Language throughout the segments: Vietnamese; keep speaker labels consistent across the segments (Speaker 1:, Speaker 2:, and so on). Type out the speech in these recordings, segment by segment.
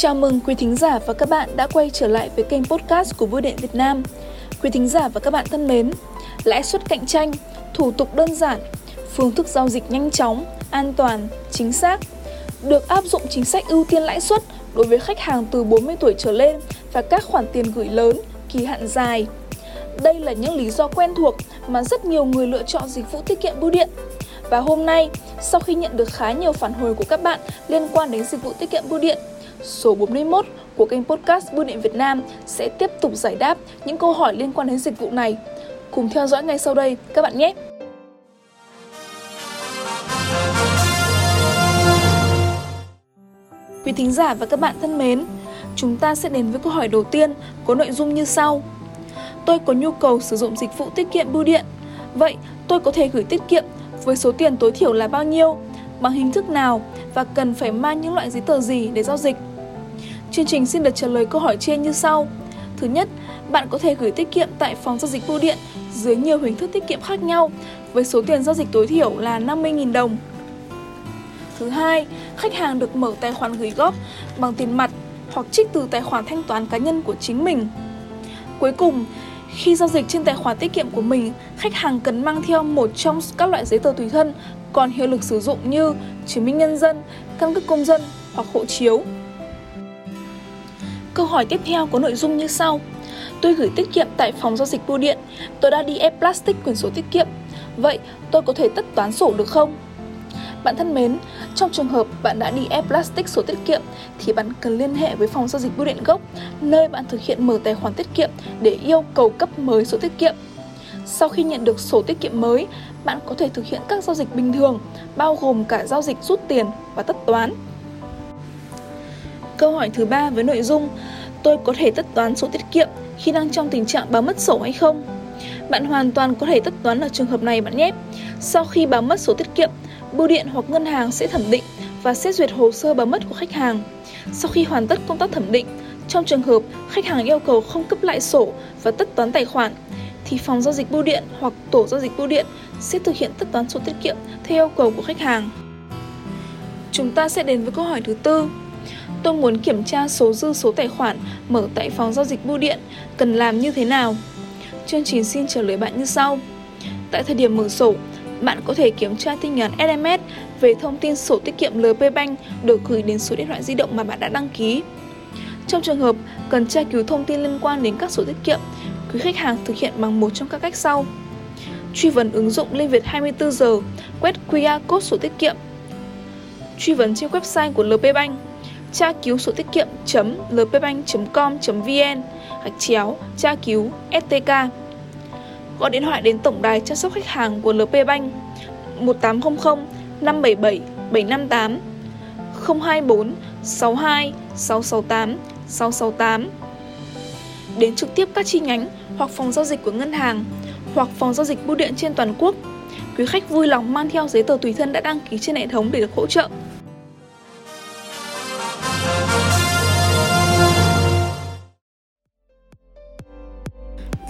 Speaker 1: Chào mừng quý thính giả và các bạn đã quay trở lại với kênh podcast của Bưu điện Việt Nam. Quý thính giả và các bạn thân mến, lãi suất cạnh tranh, thủ tục đơn giản, phương thức giao dịch nhanh chóng, an toàn, chính xác, được áp dụng chính sách ưu tiên lãi suất đối với khách hàng từ 40 tuổi trở lên và các khoản tiền gửi lớn, kỳ hạn dài. Đây là những lý do quen thuộc mà rất nhiều người lựa chọn dịch vụ tiết kiệm bưu điện. Và hôm nay, sau khi nhận được khá nhiều phản hồi của các bạn liên quan đến dịch vụ tiết kiệm bưu điện, số 41 của kênh podcast Bưu điện Việt Nam sẽ tiếp tục giải đáp những câu hỏi liên quan đến dịch vụ này. Cùng theo dõi ngay sau đây các bạn nhé! Quý thính giả và các bạn thân mến, chúng ta sẽ đến với câu hỏi đầu tiên có nội dung như sau. Tôi có nhu cầu sử dụng dịch vụ tiết kiệm bưu điện. Vậy tôi có thể gửi tiết kiệm với số tiền tối thiểu là bao nhiêu, bằng hình thức nào và cần phải mang những loại giấy tờ gì để giao dịch? Chương trình xin được trả lời câu hỏi trên như sau. Thứ nhất, bạn có thể gửi tiết kiệm tại phòng giao dịch bưu điện dưới nhiều hình thức tiết kiệm khác nhau với số tiền giao dịch tối thiểu là 50.000 đồng. Thứ hai, khách hàng được mở tài khoản gửi góp bằng tiền mặt hoặc trích từ tài khoản thanh toán cá nhân của chính mình. Cuối cùng, khi giao dịch trên tài khoản tiết kiệm của mình, khách hàng cần mang theo một trong các loại giấy tờ tùy thân còn hiệu lực sử dụng như chứng minh nhân dân, căn cước công dân hoặc hộ chiếu. Câu hỏi tiếp theo có nội dung như sau. Tôi gửi tiết kiệm tại phòng giao dịch bưu điện. Tôi đã đi ép plastic quyển sổ tiết kiệm. Vậy tôi có thể tất toán sổ được không? Bạn thân mến, trong trường hợp bạn đã đi ép plastic sổ tiết kiệm thì bạn cần liên hệ với phòng giao dịch bưu điện gốc nơi bạn thực hiện mở tài khoản tiết kiệm để yêu cầu cấp mới sổ tiết kiệm. Sau khi nhận được sổ tiết kiệm mới, bạn có thể thực hiện các giao dịch bình thường, bao gồm cả giao dịch rút tiền và tất toán. Câu hỏi thứ ba với nội dung Tôi có thể tất toán sổ tiết kiệm khi đang trong tình trạng báo mất sổ hay không? Bạn hoàn toàn có thể tất toán ở trường hợp này bạn nhé. Sau khi báo mất sổ tiết kiệm, bưu điện hoặc ngân hàng sẽ thẩm định và xét duyệt hồ sơ báo mất của khách hàng. Sau khi hoàn tất công tác thẩm định, trong trường hợp khách hàng yêu cầu không cấp lại sổ và tất toán tài khoản, thì phòng giao dịch bưu điện hoặc tổ giao dịch bưu điện sẽ thực hiện tất toán sổ tiết kiệm theo yêu cầu của khách hàng. Chúng ta sẽ đến với câu hỏi thứ tư. Tôi muốn kiểm tra số dư số tài khoản mở tại phòng giao dịch bưu điện, cần làm như thế nào? Chương trình xin trả lời bạn như sau. Tại thời điểm mở sổ, bạn có thể kiểm tra tin nhắn SMS về thông tin sổ tiết kiệm LP Bank được gửi đến số điện thoại di động mà bạn đã đăng ký. Trong trường hợp cần tra cứu thông tin liên quan đến các sổ tiết kiệm, quý khách hàng thực hiện bằng một trong các cách sau. Truy vấn ứng dụng Liên Việt 24 giờ, quét QR code sổ tiết kiệm. Truy vấn trên website của LP Bank, tra cứu sổ tiết kiệm lpbank.com.vn gạch chéo tra cứu STK gọi điện thoại đến tổng đài chăm sóc khách hàng của LP Bank 1800 577 758 024 62 668 668 đến trực tiếp các chi nhánh hoặc phòng giao dịch của ngân hàng hoặc phòng giao dịch bưu điện trên toàn quốc. Quý khách vui lòng mang theo giấy tờ tùy thân đã đăng ký trên hệ thống để được hỗ trợ.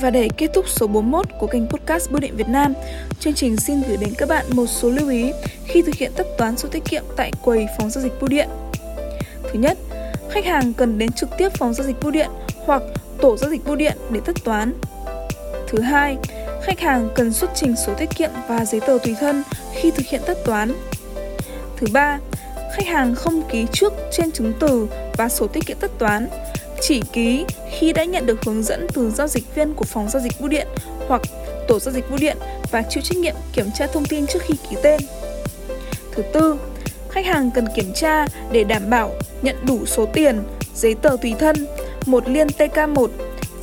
Speaker 1: Và để kết thúc số 41 của kênh podcast Bưu điện Việt Nam, chương trình xin gửi đến các bạn một số lưu ý khi thực hiện tất toán sổ tiết kiệm tại quầy phòng giao dịch bưu điện. Thứ nhất, khách hàng cần đến trực tiếp phòng giao dịch bưu điện hoặc tổ giao dịch bưu điện để tất toán. Thứ hai, khách hàng cần xuất trình số tiết kiệm và giấy tờ tùy thân khi thực hiện tất toán. Thứ ba, khách hàng không ký trước trên chứng từ và sổ tiết kiệm tất toán chỉ ký khi đã nhận được hướng dẫn từ giao dịch viên của phòng giao dịch bưu điện hoặc tổ giao dịch bưu điện và chịu trách nhiệm kiểm tra thông tin trước khi ký tên. Thứ tư, khách hàng cần kiểm tra để đảm bảo nhận đủ số tiền, giấy tờ tùy thân, một liên TK1,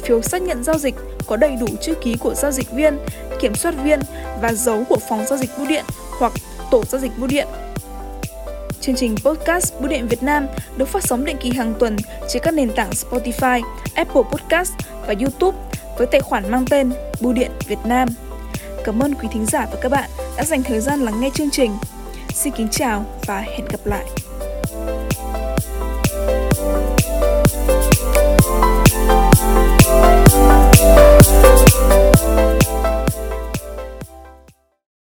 Speaker 1: phiếu xác nhận giao dịch có đầy đủ chữ ký của giao dịch viên, kiểm soát viên và dấu của phòng giao dịch bưu điện hoặc tổ giao dịch bưu điện. Chương trình podcast Bưu điện Việt Nam được phát sóng định kỳ hàng tuần trên các nền tảng Spotify, Apple Podcast và YouTube với tài khoản mang tên Bưu điện Việt Nam. Cảm ơn quý thính giả và các bạn đã dành thời gian lắng nghe chương trình. Xin kính chào và hẹn gặp lại.